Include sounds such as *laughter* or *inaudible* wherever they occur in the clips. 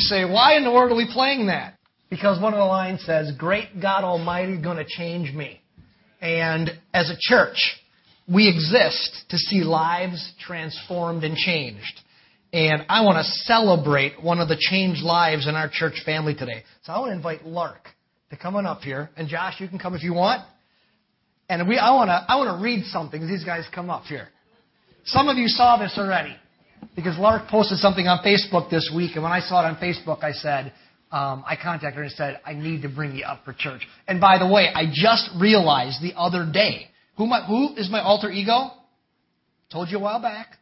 You say, why in the world are we playing that? Because one of the lines says, Great God Almighty going to change me. And as a church, we exist to see lives transformed and changed. And I want to celebrate one of the changed lives in our church family today. So I want to invite Lark to come on up here. And Josh, you can come if you want. And we, I want to, I want to read something as these guys come up here. Some of you saw this already because Lark posted something on Facebook this week, and when I saw it on Facebook, I said, um, I contacted her and said, I need to bring you up for church. And by the way, I just realized the other day, who, my, who is my alter ego? Told you a while back.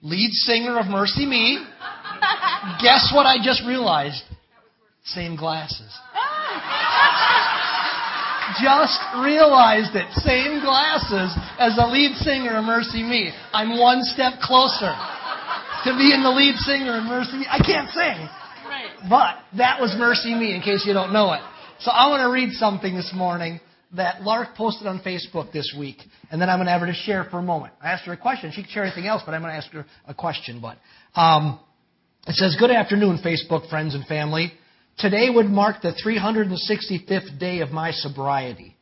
Lead singer of Mercy Me. *laughs* Guess what I just realized? Same glasses. *laughs* just realized it. Same glasses as the lead singer of Mercy Me. I'm one step closer to being the lead singer in Mercy Me. I can't sing. But that was Mercy Me, in case you don't know it. So I want to read something this morning that Lark posted on Facebook this week, and then I'm going to have her to share for a moment. I asked her a question. She could share anything else, but I'm going to ask her a question. But um, it says, "Good afternoon, Facebook friends and family. Today would mark the 365th day of my sobriety.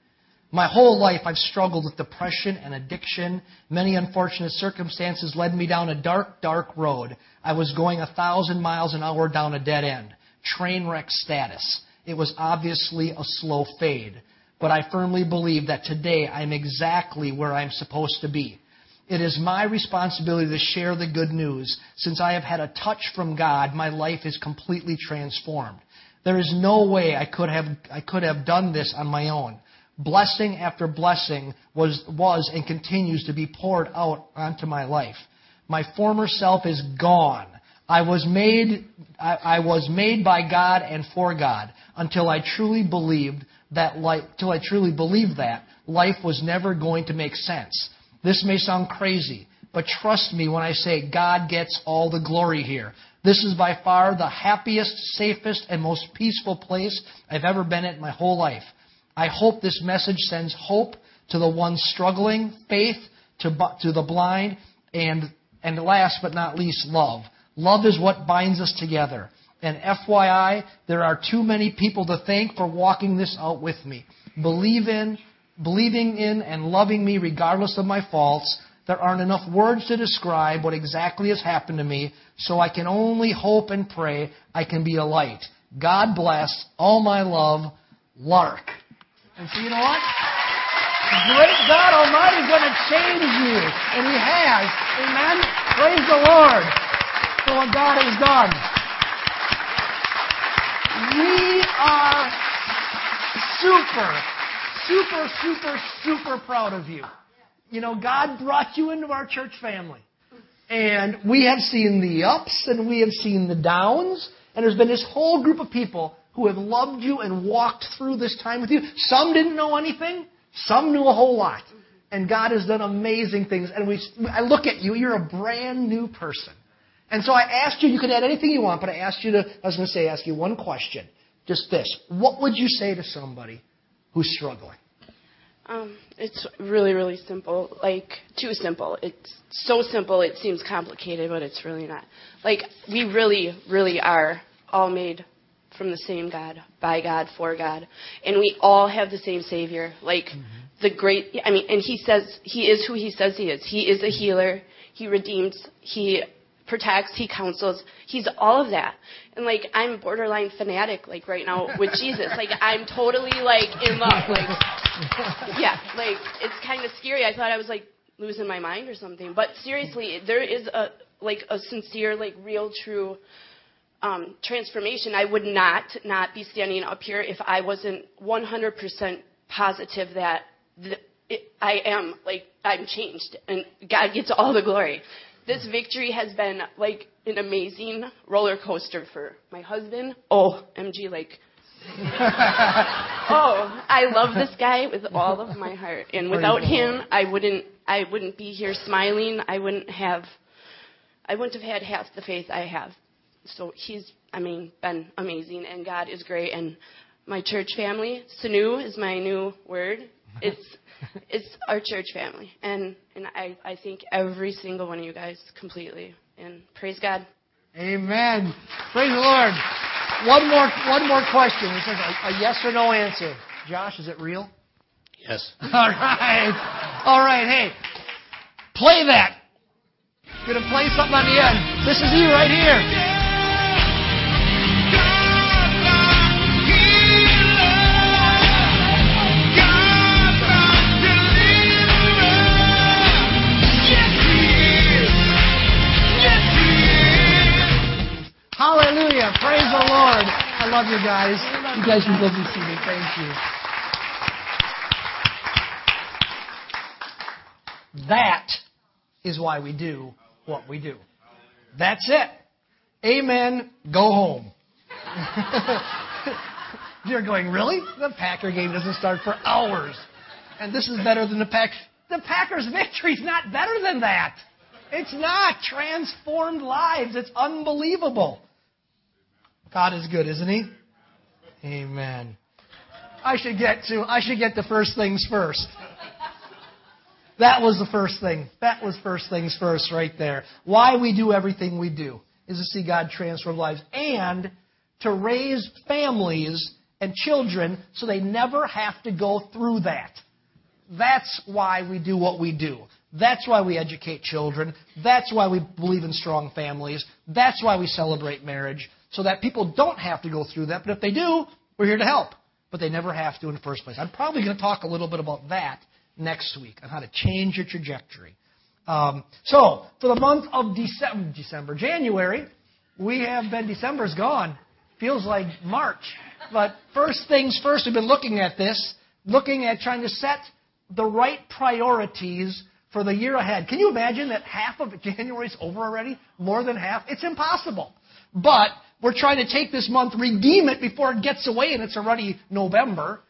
My whole life I've struggled with depression and addiction. Many unfortunate circumstances led me down a dark, dark road. I was going a thousand miles an hour down a dead end. Train wreck status. It was obviously a slow fade. But I firmly believe that today I'm exactly where I'm supposed to be. It is my responsibility to share the good news. Since I have had a touch from God, my life is completely transformed. There is no way I could have, I could have done this on my own. Blessing after blessing was, was and continues to be poured out onto my life. My former self is gone. I was made, I, I was made by God and for God until I truly believed that life, till I truly believed that life was never going to make sense. This may sound crazy, but trust me when I say God gets all the glory here. This is by far the happiest, safest, and most peaceful place I've ever been in my whole life. I hope this message sends hope to the ones struggling, faith to, to the blind, and, and last but not least, love. Love is what binds us together. And FYI, there are too many people to thank for walking this out with me. Believe in, believing in and loving me regardless of my faults. There aren't enough words to describe what exactly has happened to me, so I can only hope and pray I can be a light. God bless. All my love, Lark. And so you know what? Great God Almighty is going to change you. And He has. Amen? Praise the Lord for what God has done. We are super, super, super, super proud of you. You know, God brought you into our church family. And we have seen the ups and we have seen the downs. And there's been this whole group of people who have loved you and walked through this time with you. Some didn't know anything. Some knew a whole lot. And God has done amazing things. And we, I look at you, you're a brand new person. And so I asked you, you could add anything you want, but I asked you to, I was going to say, ask you one question. Just this. What would you say to somebody who's struggling? Um, it's really, really simple. Like, too simple. It's so simple it seems complicated, but it's really not. Like, we really, really are all made from the same God, by God, for God, and we all have the same Savior. Like mm-hmm. the great, I mean, and He says He is who He says He is. He is a healer. He redeems. He protects. He counsels. He's all of that. And like I'm borderline fanatic like right now with *laughs* Jesus. Like I'm totally like in love. Like *laughs* yeah, like it's kind of scary. I thought I was like losing my mind or something. But seriously, there is a like a sincere, like real, true um, transformation. I would not not be standing up here if I wasn't 100% positive that the, it, I am like I'm changed, and God gets all the glory. This victory has been like an amazing roller coaster for my husband. Oh, MG, like *laughs* oh, I love this guy with all of my heart, and without him, I wouldn't, I wouldn't be here smiling. I wouldn't have, I wouldn't have had half the faith I have. So he's, I mean, been amazing, and God is great. And my church family, Sanu is my new word. It's, *laughs* it's our church family, and and I, I thank every single one of you guys completely. And praise God. Amen. Praise the Lord. One more, one more question. This is a, a yes or no answer. Josh, is it real? Yes. *laughs* All right. All right. Hey, play that. Gonna play something on the end. This is you right here. Praise the Lord. I love you guys. You guys can go be seated. Thank you. That is why we do what we do. That's it. Amen. Go home. *laughs* You're going, really? The Packer game doesn't start for hours. And this is better than the Pack. The Packers' victory is not better than that. It's not. Transformed lives. It's unbelievable. God is good, isn't He? Amen. I should get to I should get the first things first. That was the first thing. That was first things first right there. Why we do everything we do is to see God transform lives and to raise families and children so they never have to go through that. That's why we do what we do. That's why we educate children. That's why we believe in strong families. That's why we celebrate marriage so that people don't have to go through that. But if they do, we're here to help. But they never have to in the first place. I'm probably going to talk a little bit about that next week on how to change your trajectory. Um, so, for the month of December, December, January, we have been, December's gone. Feels like March. But first things first, we've been looking at this, looking at trying to set the right priorities for the year ahead. Can you imagine that half of January is over already? More than half? It's impossible. But we're trying to take this month, redeem it before it gets away and it's already November,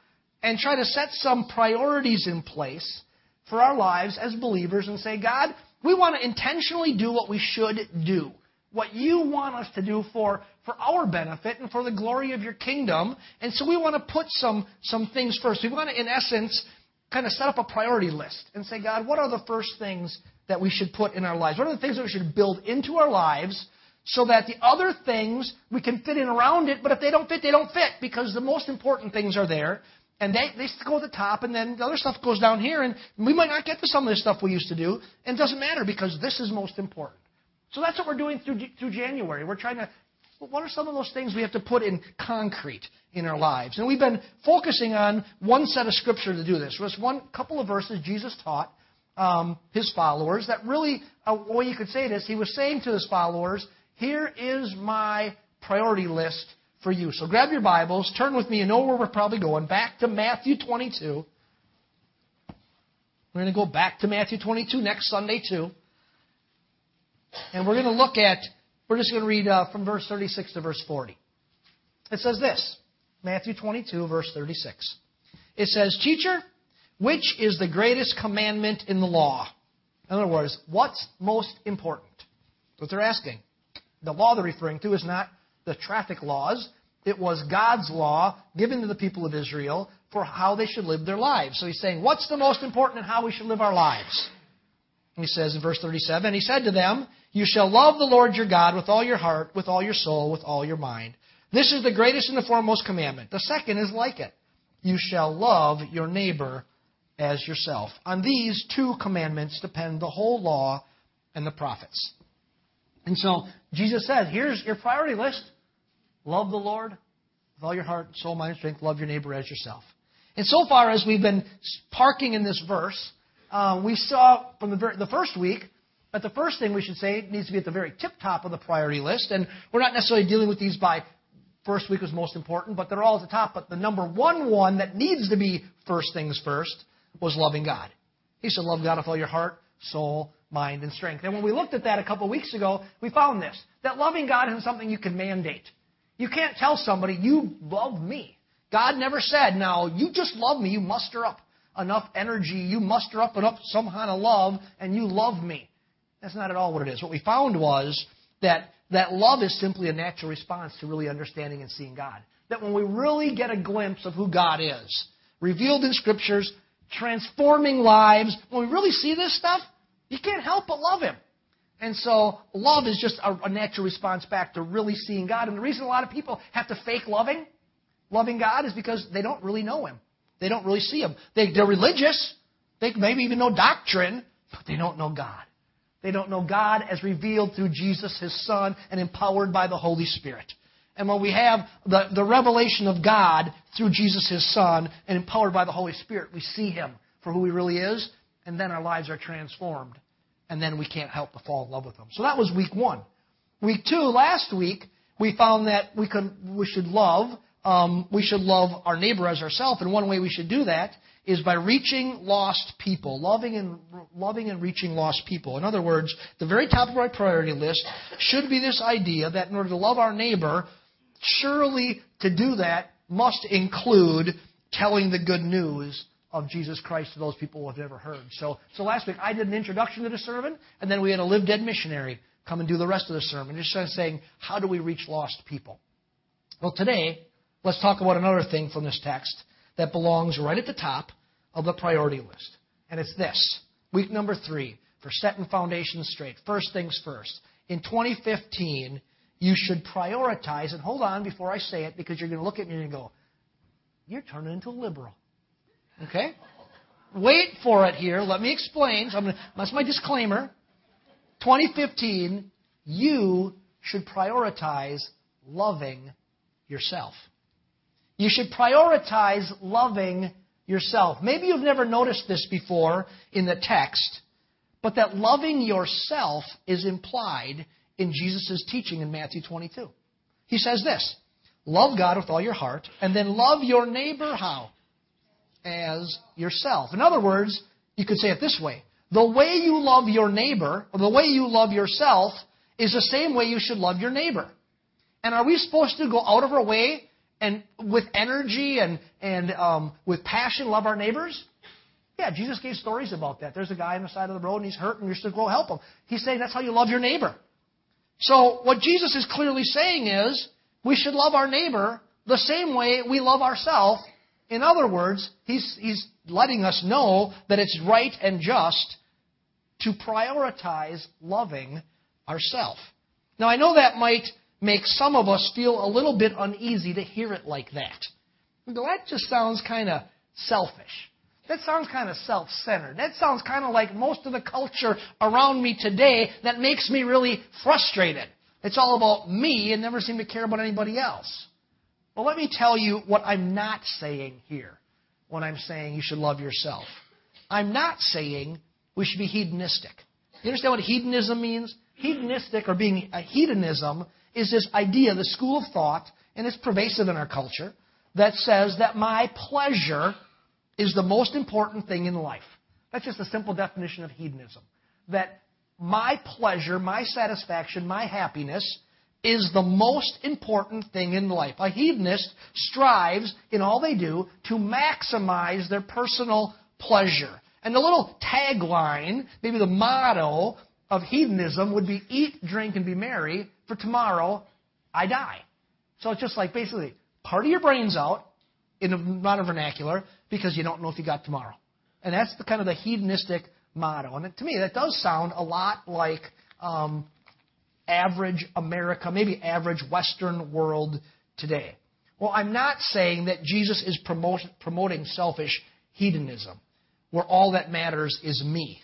and try to set some priorities in place for our lives as believers and say, God, we want to intentionally do what we should do. What you want us to do for, for our benefit and for the glory of your kingdom. And so we want to put some, some things first. We want to, in essence, kind of set up a priority list and say, God, what are the first things that we should put in our lives? What are the things that we should build into our lives so that the other things we can fit in around it, but if they don't fit, they don't fit because the most important things are there. And they, they go at the top, and then the other stuff goes down here, and we might not get to some of the stuff we used to do, and it doesn't matter because this is most important. So that's what we're doing through, through January. We're trying to, what are some of those things we have to put in concrete in our lives? And we've been focusing on one set of scripture to do this. There's one couple of verses Jesus taught um, his followers that really, a way you could say this, he was saying to his followers, here is my priority list for you. So grab your Bibles, turn with me, you know where we're probably going, back to Matthew 22. We're going to go back to Matthew 22 next Sunday, too. And we're going to look at, we're just going to read uh, from verse 36 to verse 40. It says this Matthew 22, verse 36. It says, Teacher, which is the greatest commandment in the law? In other words, what's most important? That's what they're asking. The law they're referring to is not the traffic laws. It was God's law given to the people of Israel for how they should live their lives. So he's saying, what's the most important in how we should live our lives? He says in verse 37, He said to them, You shall love the Lord your God with all your heart, with all your soul, with all your mind. This is the greatest and the foremost commandment. The second is like it. You shall love your neighbor as yourself. On these two commandments depend the whole law and the prophets. And so Jesus said, here's your priority list. Love the Lord with all your heart, soul, mind, and strength. Love your neighbor as yourself. And so far as we've been parking in this verse, uh, we saw from the, ver- the first week that the first thing we should say needs to be at the very tip top of the priority list. And we're not necessarily dealing with these by first week was most important, but they're all at the top. But the number one one that needs to be first things first was loving God. He said, Love God with all your heart, soul, mind, and strength. And when we looked at that a couple weeks ago, we found this that loving God isn't something you can mandate. You can't tell somebody, You love me. God never said, now you just love me. You muster up enough energy. You muster up enough some kind of love and you love me. That's not at all what it is. What we found was that, that love is simply a natural response to really understanding and seeing God. That when we really get a glimpse of who God is, revealed in scriptures, transforming lives, when we really see this stuff, you can't help but love Him. And so love is just a, a natural response back to really seeing God. And the reason a lot of people have to fake loving loving God is because they don't really know Him. They don't really see Him. They, they're religious. They maybe even know doctrine, but they don't know God. They don't know God as revealed through Jesus, His Son, and empowered by the Holy Spirit. And when we have the, the revelation of God through Jesus, His Son, and empowered by the Holy Spirit, we see Him for who He really is, and then our lives are transformed. And then we can't help but fall in love with them. So that was week one. Week two, last week, we found that we, could, we should love um, we should love our neighbor as ourselves, and one way we should do that is by reaching lost people, loving and loving and reaching lost people. In other words, the very top of our priority list should be this idea that in order to love our neighbor, surely to do that must include telling the good news of Jesus Christ to those people who have never heard. So, so last week I did an introduction to the sermon, and then we had a live dead missionary come and do the rest of the sermon, just saying, how do we reach lost people? Well, today Let's talk about another thing from this text that belongs right at the top of the priority list. And it's this week number three for setting foundations straight. First things first. In 2015, you should prioritize, and hold on before I say it because you're going to look at me and go, You're turning into a liberal. Okay? Wait for it here. Let me explain. So gonna, that's my disclaimer. 2015, you should prioritize loving yourself. You should prioritize loving yourself. Maybe you've never noticed this before in the text, but that loving yourself is implied in Jesus' teaching in Matthew 22. He says this Love God with all your heart, and then love your neighbor how? As yourself. In other words, you could say it this way the way you love your neighbor, or the way you love yourself, is the same way you should love your neighbor. And are we supposed to go out of our way and with energy and, and um, with passion love our neighbors? Yeah, Jesus gave stories about that. There's a guy on the side of the road and he's hurt and you're supposed to go help him. He's saying that's how you love your neighbor. So what Jesus is clearly saying is we should love our neighbor the same way we love ourselves. In other words, he's, he's letting us know that it's right and just to prioritize loving ourself. Now I know that might make some of us feel a little bit uneasy to hear it like that. That just sounds kind of selfish. That sounds kind of self centered. That sounds kind of like most of the culture around me today that makes me really frustrated. It's all about me and never seem to care about anybody else. Well, let me tell you what I'm not saying here when I'm saying you should love yourself. I'm not saying we should be hedonistic. You understand what hedonism means? Hedonistic or being a hedonism is this idea, the school of thought, and it's pervasive in our culture, that says that my pleasure is the most important thing in life. That's just a simple definition of hedonism. That my pleasure, my satisfaction, my happiness is the most important thing in life. A hedonist strives in all they do to maximize their personal pleasure. And the little tagline, maybe the motto of hedonism would be eat, drink, and be merry, for tomorrow I die. So it's just like basically party your brains out in a modern vernacular because you don't know if you got tomorrow. And that's the kind of the hedonistic motto. And to me, that does sound a lot like um, average America, maybe average Western world today? Well, I'm not saying that Jesus is promoting selfish hedonism, where all that matters is me,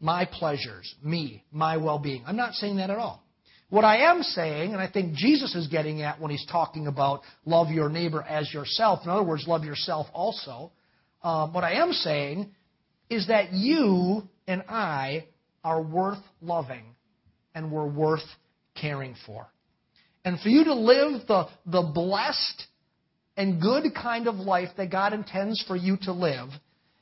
my pleasures, me, my well being. I'm not saying that at all. What I am saying, and I think Jesus is getting at when he's talking about love your neighbor as yourself, in other words, love yourself also, um, what I am saying is that you and I are worth loving and we're worth caring for. And for you to live the, the blessed and good kind of life that God intends for you to live,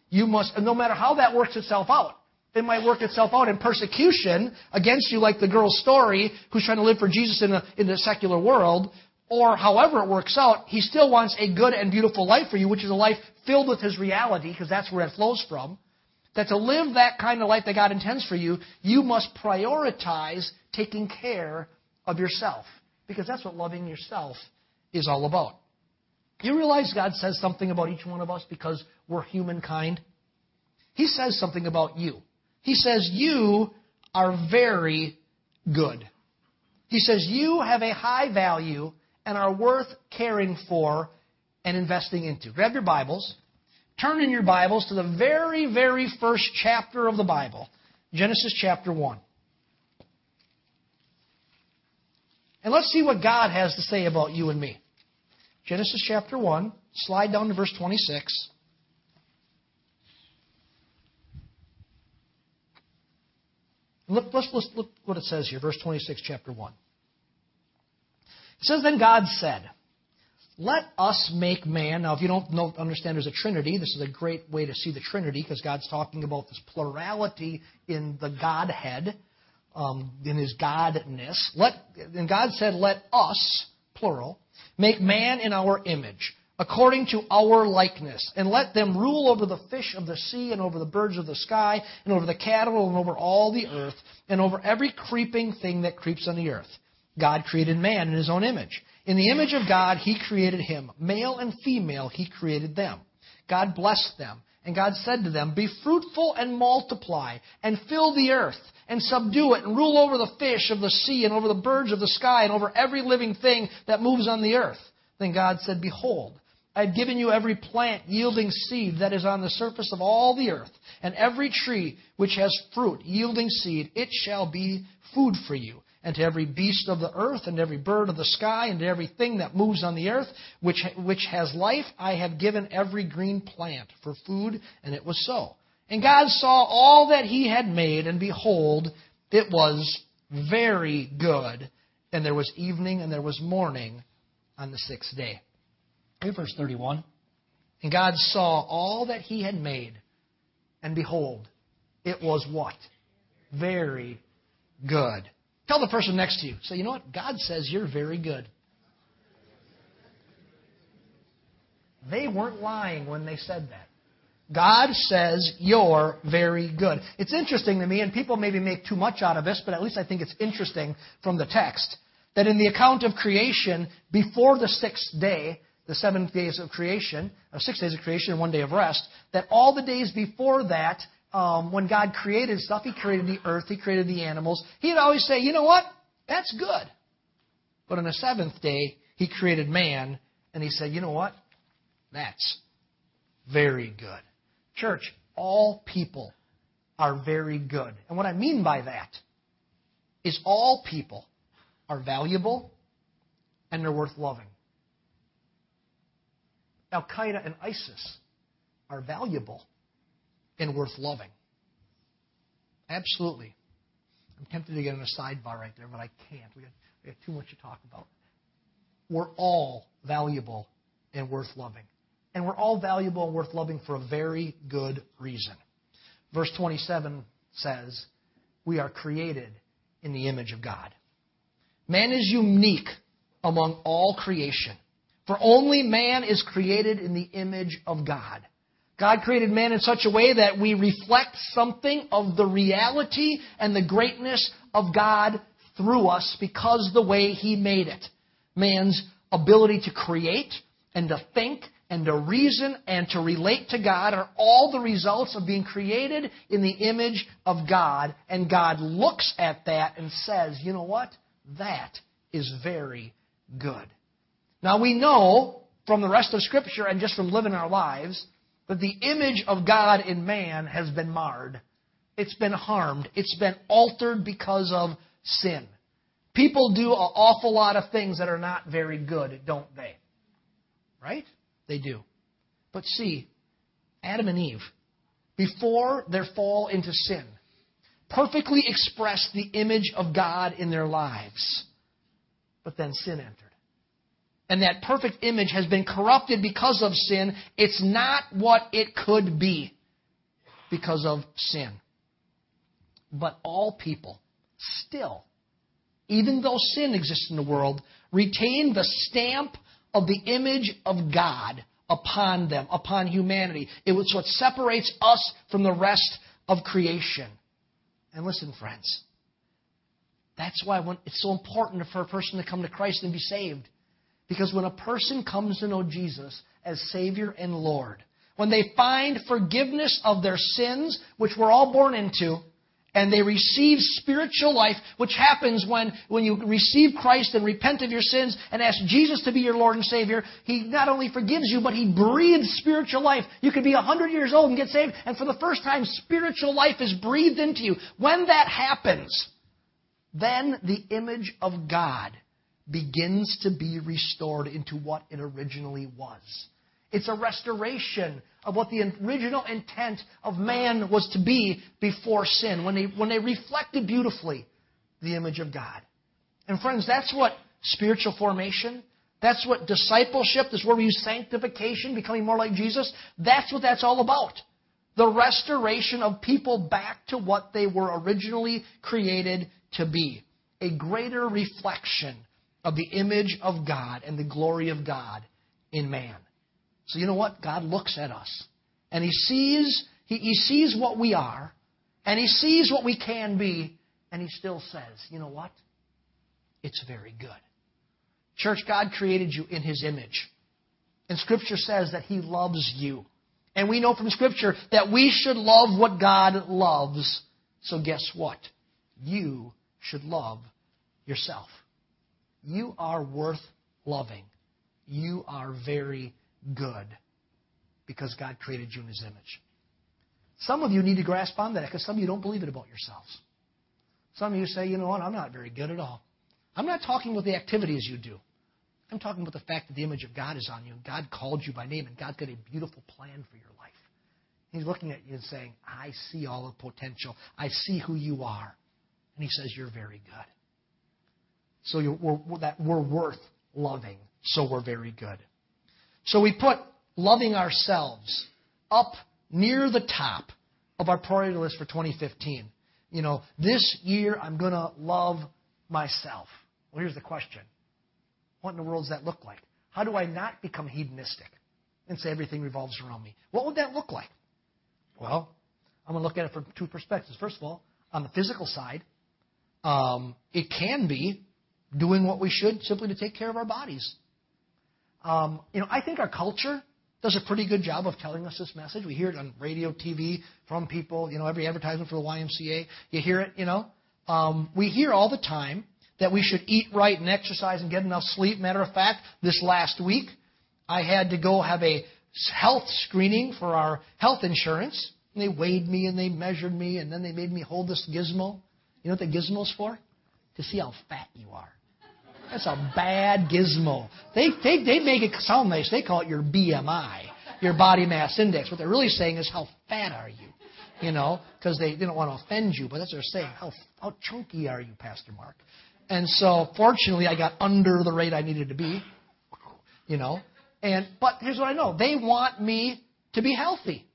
you must, no matter how that works itself out, it might work itself out in persecution against you, like the girl's story, who's trying to live for Jesus in a, in the secular world, or however it works out, he still wants a good and beautiful life for you, which is a life filled with his reality, because that's where it flows from. That to live that kind of life that God intends for you, you must prioritize taking care of yourself. Because that's what loving yourself is all about. You realize God says something about each one of us because we're humankind? He says something about you. He says, You are very good. He says, You have a high value and are worth caring for and investing into. Grab your Bibles. Turn in your Bibles to the very, very first chapter of the Bible, Genesis chapter 1. And let's see what God has to say about you and me. Genesis chapter 1, slide down to verse 26. Look, let's, let's look what it says here, verse 26, chapter 1. It says, Then God said, Let us make man. Now, if you don't know, understand there's a Trinity, this is a great way to see the Trinity because God's talking about this plurality in the Godhead, um, in his Godness. Let, and God said, Let us, plural, make man in our image according to our likeness, and let them rule over the fish of the sea, and over the birds of the sky, and over the cattle, and over all the earth, and over every creeping thing that creeps on the earth. God created man in his own image. In the image of God, he created him. Male and female, he created them. God blessed them. And God said to them, Be fruitful and multiply, and fill the earth, and subdue it, and rule over the fish of the sea, and over the birds of the sky, and over every living thing that moves on the earth. Then God said, Behold, I have given you every plant yielding seed that is on the surface of all the earth, and every tree which has fruit yielding seed, it shall be food for you. And to every beast of the earth, and every bird of the sky, and to everything that moves on the earth, which, which has life, I have given every green plant for food, and it was so. And God saw all that he had made, and behold, it was very good. And there was evening and there was morning on the sixth day. Verse 31. And God saw all that he had made, and behold, it was what? Very good. Tell the person next to you. Say, you know what? God says you're very good. They weren't lying when they said that. God says you're very good. It's interesting to me, and people maybe make too much out of this, but at least I think it's interesting from the text, that in the account of creation, before the sixth day, the seven days of creation, or six days of creation and one day of rest, that all the days before that, um, when God created stuff, He created the earth, He created the animals, He'd always say, you know what? That's good. But on the seventh day, He created man, and He said, you know what? That's very good. Church, all people are very good. And what I mean by that is all people are valuable and they're worth loving. Al Qaeda and ISIS are valuable and worth loving. Absolutely. I'm tempted to get in a sidebar right there, but I can't. We got, we got too much to talk about. We're all valuable and worth loving. And we're all valuable and worth loving for a very good reason. Verse 27 says, We are created in the image of God. Man is unique among all creation. For only man is created in the image of God. God created man in such a way that we reflect something of the reality and the greatness of God through us because the way He made it. Man's ability to create and to think and to reason and to relate to God are all the results of being created in the image of God. And God looks at that and says, you know what? That is very good. Now we know from the rest of Scripture and just from living our lives that the image of God in man has been marred. It's been harmed. It's been altered because of sin. People do an awful lot of things that are not very good, don't they? Right? They do. But see, Adam and Eve, before their fall into sin, perfectly expressed the image of God in their lives. But then sin entered. And that perfect image has been corrupted because of sin. It's not what it could be because of sin. But all people still, even though sin exists in the world, retain the stamp of the image of God upon them, upon humanity. It was what separates us from the rest of creation. And listen, friends, that's why it's so important for a person to come to Christ and be saved. Because when a person comes to know Jesus as Savior and Lord, when they find forgiveness of their sins, which we're all born into, and they receive spiritual life, which happens when, when you receive Christ and repent of your sins and ask Jesus to be your Lord and Savior. He not only forgives you, but He breathes spiritual life. You could be a 100 years old and get saved, and for the first time, spiritual life is breathed into you. When that happens, then the image of God begins to be restored into what it originally was. It's a restoration of what the original intent of man was to be before sin, when they, when they reflected beautifully the image of God. And friends, that's what spiritual formation, that's what discipleship, this where we use sanctification, becoming more like Jesus, that's what that's all about. The restoration of people back to what they were originally created to be. A greater reflection of the image of God and the glory of God in man. So you know what? God looks at us and He sees, he, he sees what we are and He sees what we can be and He still says, you know what? It's very good. Church, God created you in His image. And Scripture says that He loves you. And we know from Scripture that we should love what God loves. So guess what? You should love yourself. You are worth loving. You are very good because God created you in His image. Some of you need to grasp on that because some of you don't believe it about yourselves. Some of you say, you know what, I'm not very good at all. I'm not talking about the activities you do. I'm talking about the fact that the image of God is on you and God called you by name and God's got a beautiful plan for your life. He's looking at you and saying, I see all the potential. I see who you are. And He says, You're very good. So we're, that we're worth loving. So we're very good. So we put loving ourselves up near the top of our priority list for 2015. You know, this year I'm going to love myself. Well, here's the question What in the world does that look like? How do I not become hedonistic and say everything revolves around me? What would that look like? Well, I'm going to look at it from two perspectives. First of all, on the physical side, um, it can be doing what we should simply to take care of our bodies. Um, you know, I think our culture does a pretty good job of telling us this message. We hear it on radio, TV, from people. You know, every advertisement for the YMCA, you hear it. You know, um, we hear all the time that we should eat right and exercise and get enough sleep. Matter of fact, this last week, I had to go have a health screening for our health insurance. And they weighed me and they measured me and then they made me hold this gizmo. You know what the gizmo's for? To see how fat you are. That's a bad gizmo. They, they, they make it sound nice. They call it your BMI, your body mass index. What they're really saying is, how fat are you? You know, because they, they don't want to offend you, but that's what they're saying. How, how chunky are you, Pastor Mark? And so, fortunately, I got under the rate I needed to be. You know, and but here's what I know: they want me to be healthy.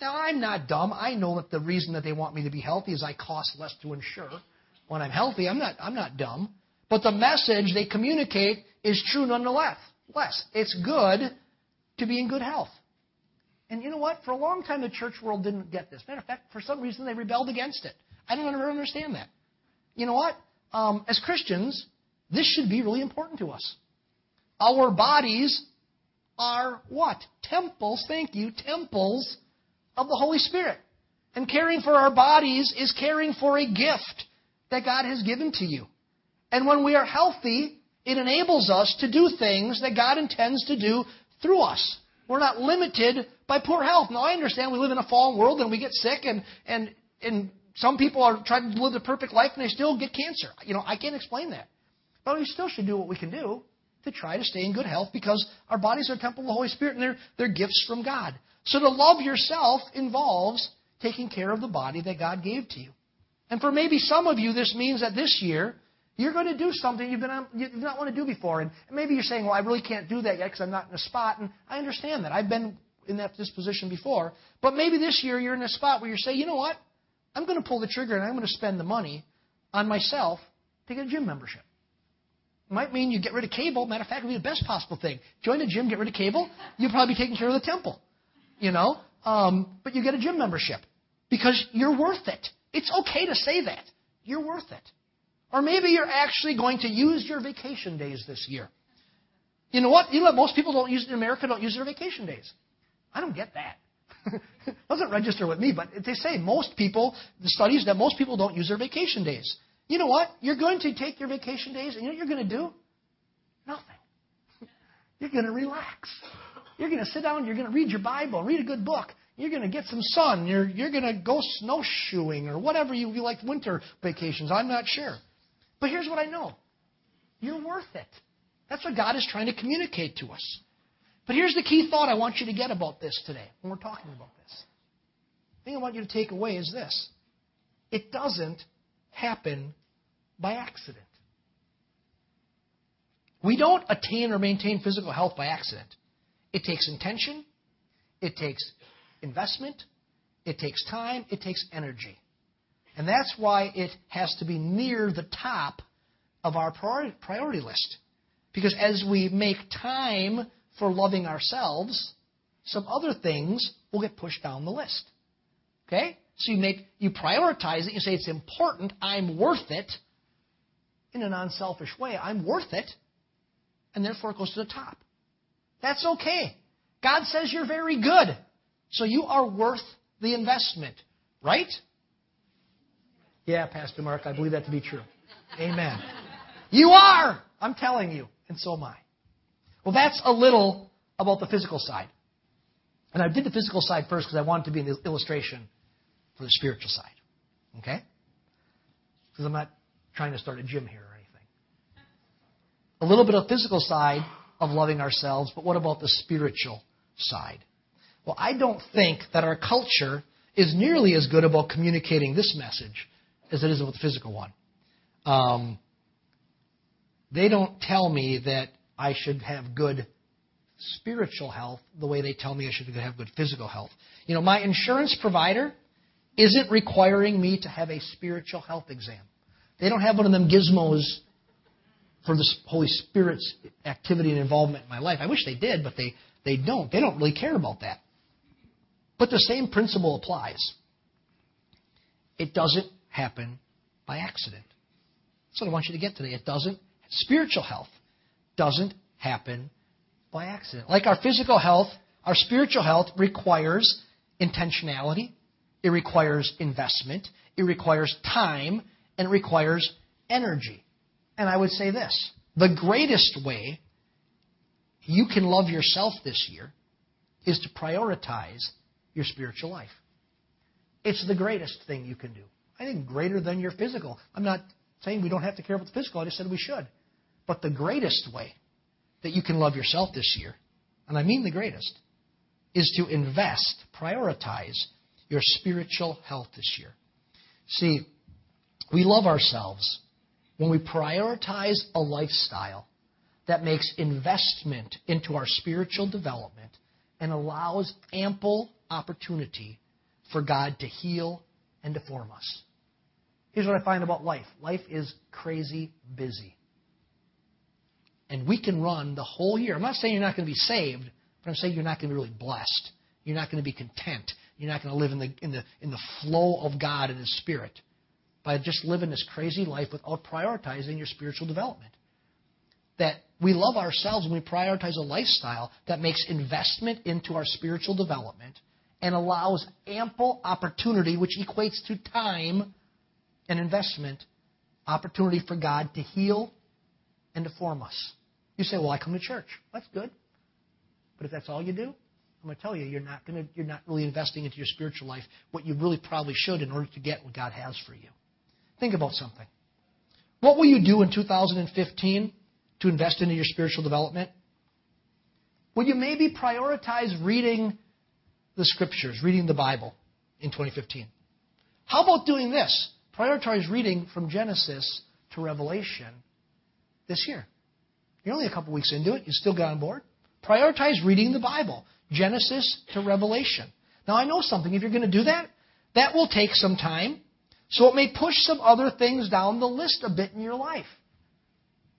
Now, I'm not dumb. I know that the reason that they want me to be healthy is I cost less to insure when I'm healthy. I'm not. I'm not dumb. But the message they communicate is true nonetheless. Less. It's good to be in good health. And you know what? For a long time, the church world didn't get this. Matter of fact, for some reason, they rebelled against it. I don't ever understand that. You know what? Um, as Christians, this should be really important to us. Our bodies are what? Temples, thank you, temples of the Holy Spirit. And caring for our bodies is caring for a gift that God has given to you. And when we are healthy, It enables us to do things that God intends to do through us. We're not limited by poor health. Now, I understand we live in a fallen world and we get sick, and, and, and some people are trying to live the perfect life and they still get cancer. You know, I can't explain that. But we still should do what we can do to try to stay in good health because our bodies are temple of the Holy Spirit and they're, they're gifts from God. So to love yourself involves taking care of the body that God gave to you. And for maybe some of you, this means that this year, you're going to do something you've, been, you've not want to do before. And maybe you're saying, well, I really can't do that yet because I'm not in a spot. And I understand that. I've been in that disposition before. But maybe this year you're in a spot where you say, you know what? I'm going to pull the trigger and I'm going to spend the money on myself to get a gym membership. It might mean you get rid of cable. Matter of fact, it would be the best possible thing. Join a gym, get rid of cable. You'll probably be taking care of the temple. You know? Um, but you get a gym membership because you're worth it. It's okay to say that. You're worth it. Or maybe you're actually going to use your vacation days this year. You know what? You know most people don't use in America don't use their vacation days. I don't get that. *laughs* doesn't register with me, but they say most people, the studies that most people don't use their vacation days. You know what? You're going to take your vacation days, and you know what you're going to do? Nothing. *laughs* You're going to relax. You're going to sit down, you're going to read your Bible, read a good book. You're going to get some sun. You're, you're going to go snowshoeing or whatever you, you like winter vacations. I'm not sure. But here's what I know you're worth it. That's what God is trying to communicate to us. But here's the key thought I want you to get about this today when we're talking about this. The thing I want you to take away is this it doesn't happen by accident. We don't attain or maintain physical health by accident. It takes intention, it takes investment, it takes time, it takes energy. And that's why it has to be near the top of our priority list. Because as we make time for loving ourselves, some other things will get pushed down the list. Okay? So you make you prioritize it, you say it's important, I'm worth it in an unselfish way. I'm worth it, and therefore it goes to the top. That's okay. God says you're very good. So you are worth the investment, right? Yeah, Pastor Mark, I believe that to be true. Amen. You are! I'm telling you, and so am I. Well, that's a little about the physical side. And I did the physical side first because I wanted to be an illustration for the spiritual side. Okay? Because I'm not trying to start a gym here or anything. A little bit of physical side of loving ourselves, but what about the spiritual side? Well, I don't think that our culture is nearly as good about communicating this message as it is with the physical one. Um, they don't tell me that I should have good spiritual health the way they tell me I should have good physical health. You know, my insurance provider isn't requiring me to have a spiritual health exam. They don't have one of them gizmos for the Holy Spirit's activity and involvement in my life. I wish they did, but they, they don't. They don't really care about that. But the same principle applies. It doesn't happen by accident. That's what I want you to get today. It doesn't, spiritual health doesn't happen by accident. Like our physical health, our spiritual health requires intentionality, it requires investment, it requires time, and it requires energy. And I would say this the greatest way you can love yourself this year is to prioritize your spiritual life. It's the greatest thing you can do. I think greater than your physical. I'm not saying we don't have to care about the physical, I just said we should. But the greatest way that you can love yourself this year, and I mean the greatest, is to invest, prioritize your spiritual health this year. See, we love ourselves when we prioritize a lifestyle that makes investment into our spiritual development and allows ample opportunity for God to heal and to form us. Here's what I find about life life is crazy busy. And we can run the whole year. I'm not saying you're not going to be saved, but I'm saying you're not going to be really blessed. You're not going to be content. You're not going to live in the, in, the, in the flow of God and His Spirit by just living this crazy life without prioritizing your spiritual development. That we love ourselves and we prioritize a lifestyle that makes investment into our spiritual development and allows ample opportunity, which equates to time and investment, opportunity for God to heal and to form us. You say, "Well, I come to church." That's good. But if that's all you do, I'm going to tell you, you're not going to, you're not really investing into your spiritual life what you really probably should in order to get what God has for you. Think about something. What will you do in 2015 to invest into your spiritual development? Will you maybe prioritize reading the scriptures, reading the Bible in 2015? How about doing this? Prioritize reading from Genesis to Revelation this year. You're only a couple weeks into it. You still got on board? Prioritize reading the Bible, Genesis to Revelation. Now, I know something. If you're going to do that, that will take some time. So it may push some other things down the list a bit in your life.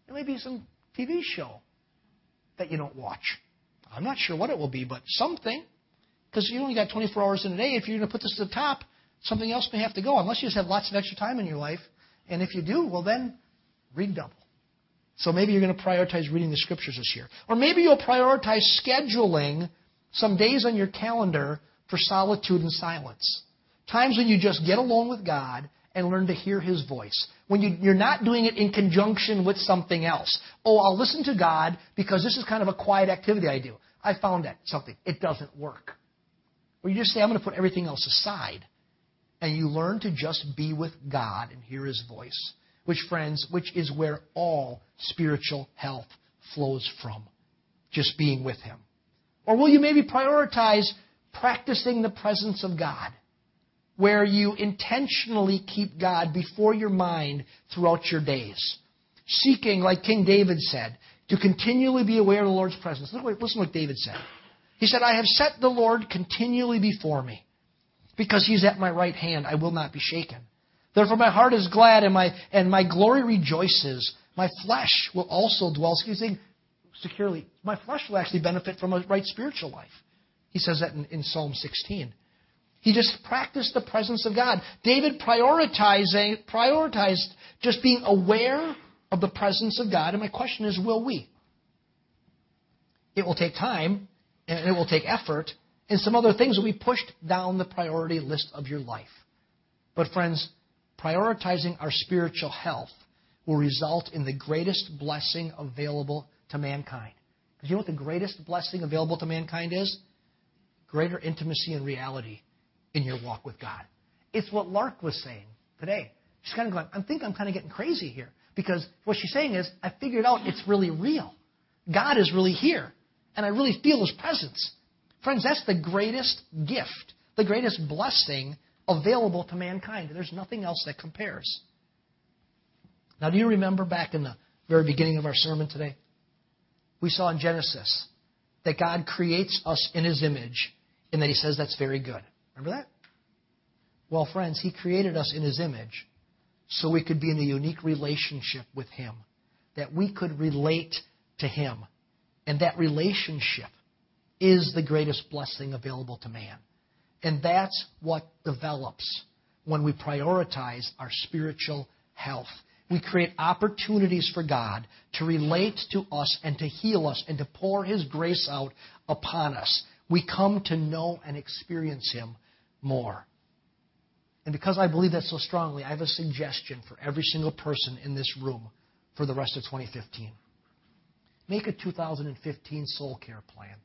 It may be some TV show that you don't watch. I'm not sure what it will be, but something. Because you only got 24 hours in a day. If you're going to put this at the top, something else may have to go, unless you just have lots of extra time in your life. And if you do, well, then read double. So maybe you're going to prioritize reading the scriptures this year. Or maybe you'll prioritize scheduling some days on your calendar for solitude and silence. Times when you just get alone with God and learn to hear His voice. When you, are not doing it in conjunction with something else. Oh, I'll listen to God because this is kind of a quiet activity I do. I found that something. It doesn't work. Or you just say, I'm going to put everything else aside. And you learn to just be with God and hear His voice which, friends, which is where all spiritual health flows from. Just being with Him. Or will you maybe prioritize practicing the presence of God, where you intentionally keep God before your mind throughout your days? Seeking, like King David said, to continually be aware of the Lord's presence. Listen to what David said. He said, I have set the Lord continually before me. Because he's at my right hand, I will not be shaken. Therefore, my heart is glad and my, and my glory rejoices. My flesh will also dwell securely. My flesh will actually benefit from a right spiritual life. He says that in, in Psalm 16. He just practiced the presence of God. David prioritizing, prioritized just being aware of the presence of God. And my question is, will we? It will take time and it will take effort, and some other things will be pushed down the priority list of your life. But, friends, prioritizing our spiritual health will result in the greatest blessing available to mankind. Because you know what the greatest blessing available to mankind is? Greater intimacy and reality in your walk with God. It's what Lark was saying today. She's kind of going, I think I'm kind of getting crazy here. Because what she's saying is, I figured out it's really real. God is really here. And I really feel His presence. Friends, that's the greatest gift, the greatest blessing available to mankind. There's nothing else that compares. Now, do you remember back in the very beginning of our sermon today? We saw in Genesis that God creates us in His image and that He says that's very good. Remember that? Well, friends, He created us in His image so we could be in a unique relationship with Him, that we could relate to Him. And that relationship is the greatest blessing available to man. And that's what develops when we prioritize our spiritual health. We create opportunities for God to relate to us and to heal us and to pour His grace out upon us. We come to know and experience Him more. And because I believe that so strongly, I have a suggestion for every single person in this room for the rest of 2015. Make a 2015 soul care plan.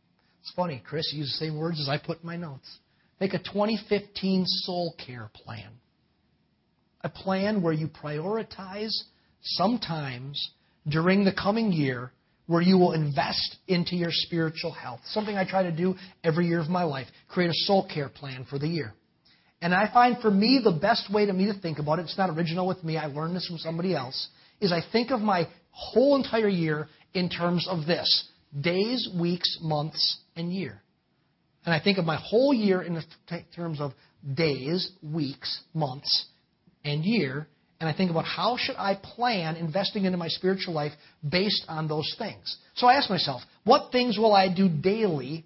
It's funny, Chris used the same words as I put in my notes. Make a 2015 soul care plan. A plan where you prioritize sometimes during the coming year where you will invest into your spiritual health. Something I try to do every year of my life. Create a soul care plan for the year. And I find for me the best way to me to think about it, it's not original with me, I learned this from somebody else, is I think of my whole entire year in terms of this days, weeks, months, and year. And I think of my whole year in terms of days, weeks, months, and year. And I think about how should I plan investing into my spiritual life based on those things. So I ask myself, what things will I do daily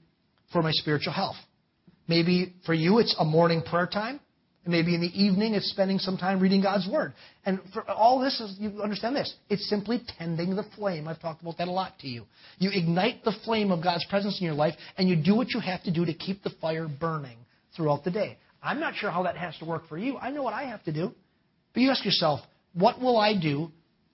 for my spiritual health? Maybe for you, it's a morning prayer time. Maybe in the evening, it's spending some time reading God's Word. And for all this, is, you understand this. It's simply tending the flame. I've talked about that a lot to you. You ignite the flame of God's presence in your life, and you do what you have to do to keep the fire burning throughout the day. I'm not sure how that has to work for you. I know what I have to do. But you ask yourself, what will I do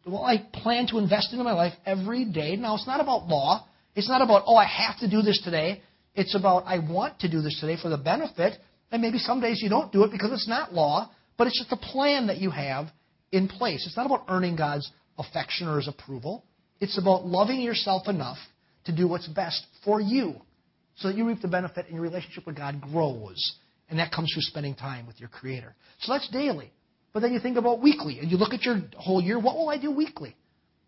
will I plan to invest into my life every day? Now, it's not about law. It's not about, oh, I have to do this today. It's about, I want to do this today for the benefit. And maybe some days you don't do it because it's not law, but it's just a plan that you have in place. It's not about earning God's affection or his approval. It's about loving yourself enough to do what's best for you so that you reap the benefit and your relationship with God grows. And that comes through spending time with your Creator. So that's daily. But then you think about weekly, and you look at your whole year. What will I do weekly?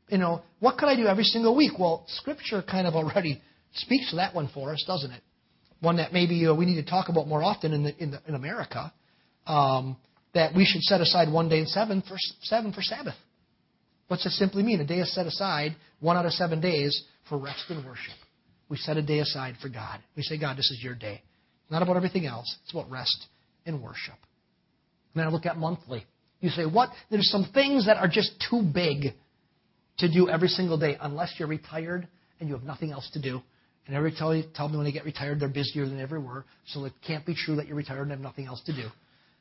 You know, what could I do every single week? Well, Scripture kind of already *laughs* speaks to that one for us, doesn't it? One that maybe uh, we need to talk about more often in, the, in, the, in America. Um, that we should set aside one day in seven for seven for Sabbath. What's that simply mean? A day is set aside, one out of seven days, for rest and worship. We set a day aside for God. We say, God, this is your day. It's not about everything else. It's about rest and worship. And then I look at monthly. You say, what? There's some things that are just too big to do every single day unless you're retired and you have nothing else to do. And every tell, tell me when they get retired, they're busier than they ever were. So it can't be true that you're retired and have nothing else to do.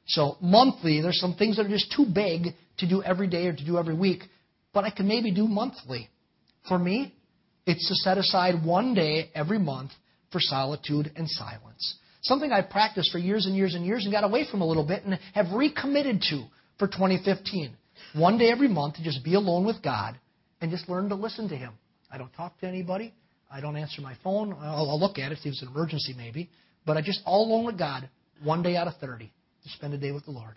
So monthly, there's some things that are just too big to do every day or to do every week, but I can maybe do monthly. For me, it's to set aside one day every month for solitude and silence. Something I've practiced for years and years and years and got away from a little bit and have recommitted to for 2015. One day every month to just be alone with God and just learn to listen to Him. I don't talk to anybody. I don't answer my phone. I'll, I'll look at it, if it's an emergency maybe. But I just all alone with God one day out of 30 to spend a day with the Lord.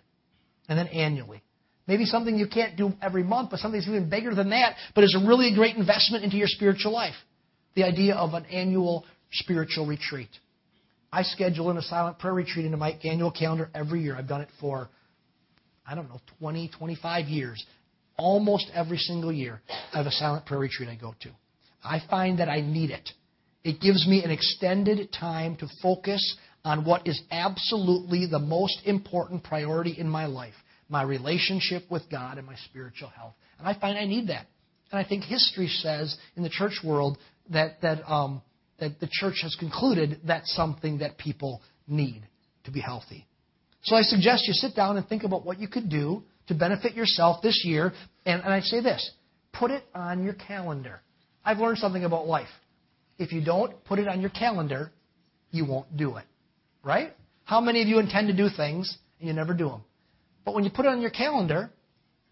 And then annually. Maybe something you can't do every month, but something that's even bigger than that, but is a really great investment into your spiritual life. The idea of an annual spiritual retreat. I schedule in a silent prayer retreat into my annual calendar every year. I've done it for, I don't know, 20, 25 years. Almost every single year, I have a silent prayer retreat I go to. I find that I need it. It gives me an extended time to focus on what is absolutely the most important priority in my life my relationship with God and my spiritual health. And I find I need that. And I think history says in the church world that, that, um, that the church has concluded that's something that people need to be healthy. So I suggest you sit down and think about what you could do to benefit yourself this year. And, and I say this put it on your calendar. I've learned something about life. If you don't put it on your calendar, you won't do it. Right? How many of you intend to do things and you never do them? But when you put it on your calendar,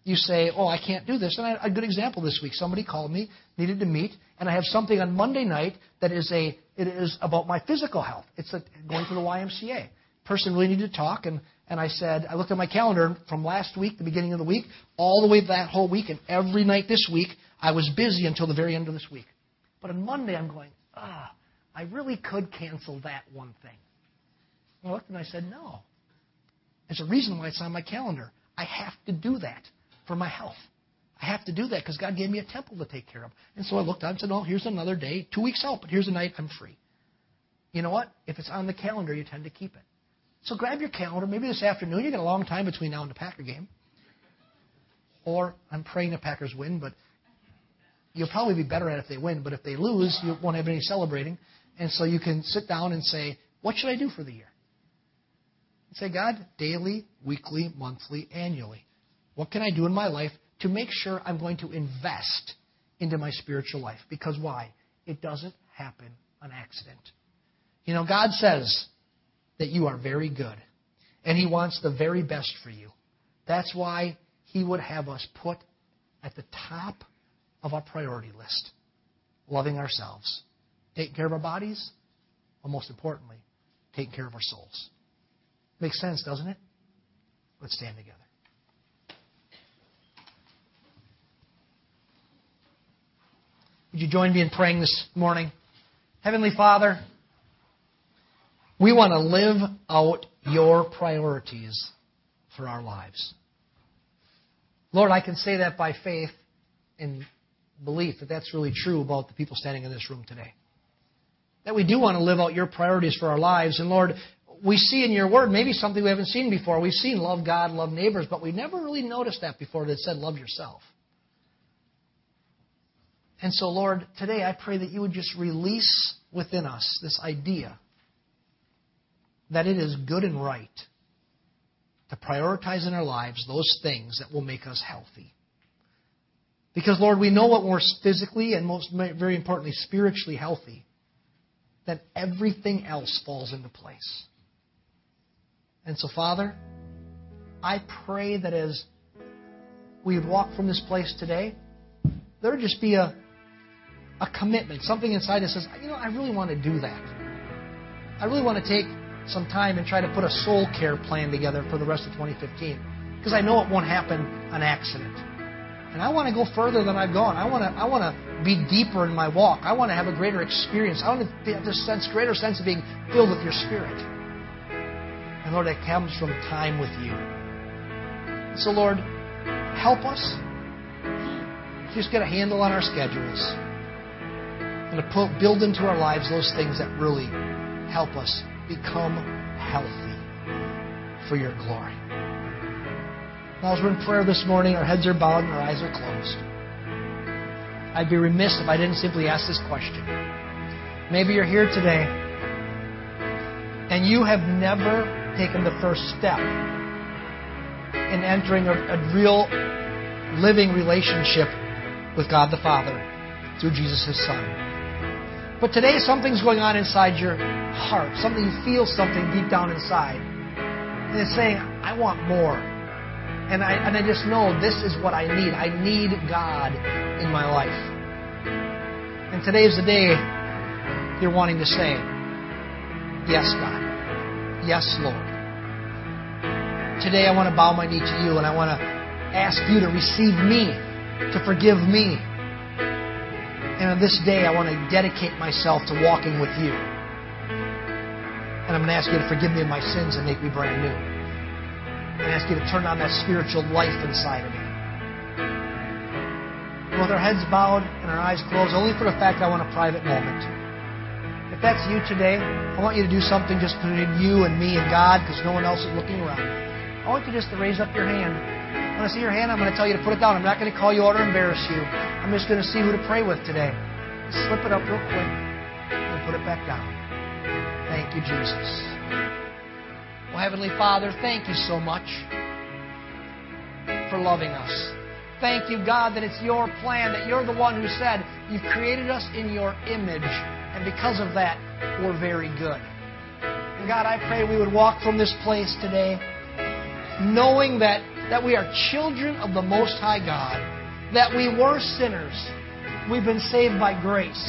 you say, "Oh, I can't do this." And I, a good example this week: somebody called me, needed to meet, and I have something on Monday night that is a it is about my physical health. It's a, going to the YMCA. Person really needed to talk, and and I said, I looked at my calendar from last week, the beginning of the week, all the way that whole week, and every night this week, I was busy until the very end of this week. But on Monday, I'm going, ah, I really could cancel that one thing. I looked and I said, no. There's a reason why it's on my calendar. I have to do that for my health. I have to do that because God gave me a temple to take care of. And so I looked out and said, oh, here's another day, two weeks out, but here's a night I'm free. You know what? If it's on the calendar, you tend to keep it. So grab your calendar. Maybe this afternoon, you got a long time between now and the Packer game. Or I'm praying the Packers win, but you'll probably be better at it if they win. But if they lose, you won't have any celebrating. And so you can sit down and say, what should I do for the year? And say, God, daily, weekly, monthly, annually. What can I do in my life to make sure I'm going to invest into my spiritual life? Because why? It doesn't happen on accident. You know, God says that you are very good, and He wants the very best for you. That's why He would have us put at the top of our priority list loving ourselves, taking care of our bodies, but most importantly, taking care of our souls. Makes sense, doesn't it? Let's stand together. Would you join me in praying this morning? Heavenly Father, we want to live out your priorities for our lives. Lord, I can say that by faith and belief that that's really true about the people standing in this room today. That we do want to live out your priorities for our lives. And Lord, we see in your word maybe something we haven't seen before. We've seen love God, love neighbors, but we never really noticed that before that said love yourself. And so, Lord, today I pray that you would just release within us this idea that it is good and right to prioritize in our lives those things that will make us healthy. Because, Lord, we know what we're physically and most very importantly, spiritually healthy, then everything else falls into place. And so, Father, I pray that as we walk from this place today, there would just be a, a commitment, something inside that says, you know, I really want to do that. I really want to take some time and try to put a soul care plan together for the rest of 2015 because I know it won't happen on accident. And I want to go further than I've gone. I want to I want to be deeper in my walk. I want to have a greater experience. I want to have this sense, greater sense of being filled with your Spirit. And Lord, that comes from time with you. So Lord, help us just get a handle on our schedules and to put, build into our lives those things that really help us become healthy for your glory. Now, as we're in prayer this morning, our heads are bowed and our eyes are closed. I'd be remiss if I didn't simply ask this question. Maybe you're here today and you have never taken the first step in entering a, a real living relationship with God the Father through Jesus, His Son. But today something's going on inside your heart. Something you feel something deep down inside. And it's saying, I want more. And I, and I just know this is what I need. I need God in my life. And today is the day you're wanting to say, Yes, God. Yes, Lord. Today I want to bow my knee to you and I want to ask you to receive me, to forgive me. And on this day I want to dedicate myself to walking with you. And I'm going to ask you to forgive me of my sins and make me brand new. And ask you to turn on that spiritual life inside of me. With our heads bowed and our eyes closed, only for the fact I want a private moment. If that's you today, I want you to do something just between you and me and God because no one else is looking around. I want you just to raise up your hand. When I see your hand, I'm going to tell you to put it down. I'm not going to call you out or embarrass you. I'm just going to see who to pray with today. Slip it up real quick and put it back down. Thank you, Jesus. Well, Heavenly Father, thank you so much for loving us. Thank you, God, that it's your plan, that you're the one who said you've created us in your image, and because of that, we're very good. And God, I pray we would walk from this place today knowing that, that we are children of the Most High God, that we were sinners, we've been saved by grace,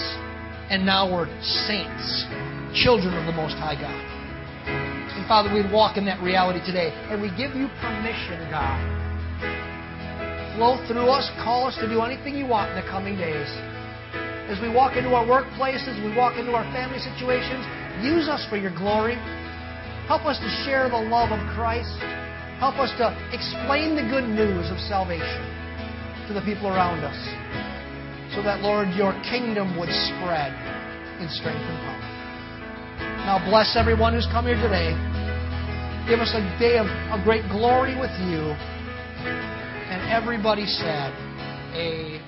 and now we're saints, children of the Most High God. And Father, we'd walk in that reality today, and we give you permission, God flow through us. Call us to do anything you want in the coming days. As we walk into our workplaces, we walk into our family situations, use us for your glory. Help us to share the love of Christ. Help us to explain the good news of salvation to the people around us. So that, Lord, your kingdom would spread in strength and power. Now bless everyone who's come here today. Give us a day of, great glory with you. And everybody said, Amen.